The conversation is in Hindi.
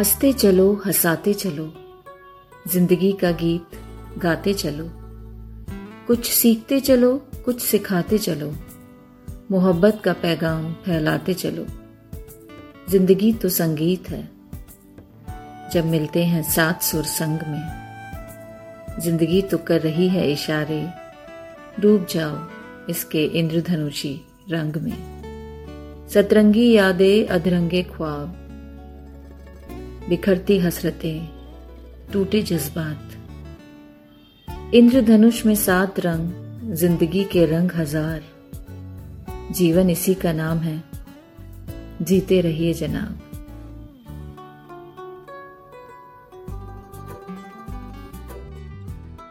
हँसते चलो, हंसाते चलो। ज़िंदगी का गीत गाते चलो। कुछ सीखते चलो, कुछ सिखाते चलो। मोहब्बत का पैगाम फैलाते चलो। ज़िंदगी तो संगीत है। जब मिलते हैं सात सुर संग में। ज़िंदगी तो कर रही है इशारे। डूब जाओ इसके इंद्रधनुषी रंग में। सतरंगी यादें, अधरंगे ख्वाब। बिखरती हसरतें, टूटे जज्बात। इंद्रधनुष में सात रंग, ज़िंदगी के रंग हज़ार। जीवन इसी का नाम है, जीते रहिए जनाब।